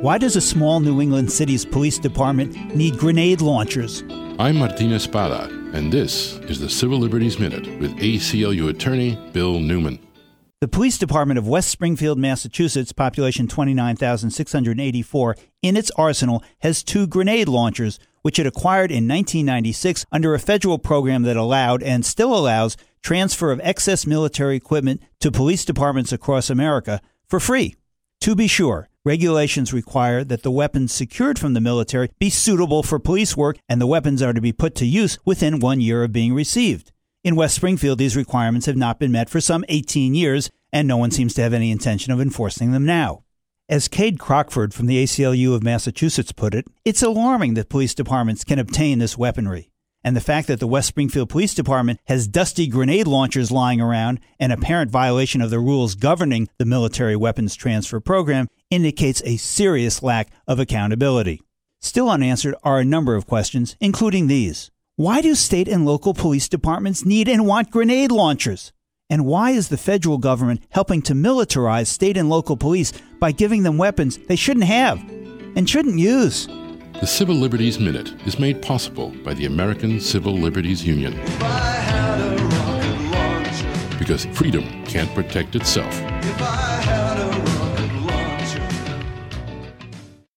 Why does a small New England city's police department need grenade launchers? I'm Martin Espada, and this is the Civil Liberties Minute with ACLU attorney Bill Newman. The Police Department of West Springfield, Massachusetts, population 29,684, in its arsenal has two grenade launchers, which it acquired in 1996 under a federal program that allowed and still allows transfer of excess military equipment to police departments across America for free. To be sure, regulations require that the weapons secured from the military be suitable for police work and the weapons are to be put to use within one year of being received. In West Springfield, these requirements have not been met for some 18 years, and no one seems to have any intention of enforcing them now. As Kade Crockford from the ACLU of Massachusetts put it, it's alarming that police departments can obtain this weaponry. And the fact that the West Springfield Police Department has dusty grenade launchers lying around, an apparent violation of the rules governing the military weapons transfer program, indicates a serious lack of accountability. Still unanswered are a number of questions, including these. Why do state and local police departments need and want grenade launchers? And why is the federal government helping to militarize state and local police by giving them weapons they shouldn't have and shouldn't use? The Civil Liberties Minute is made possible by the American Civil Liberties Union. Because freedom can't protect itself.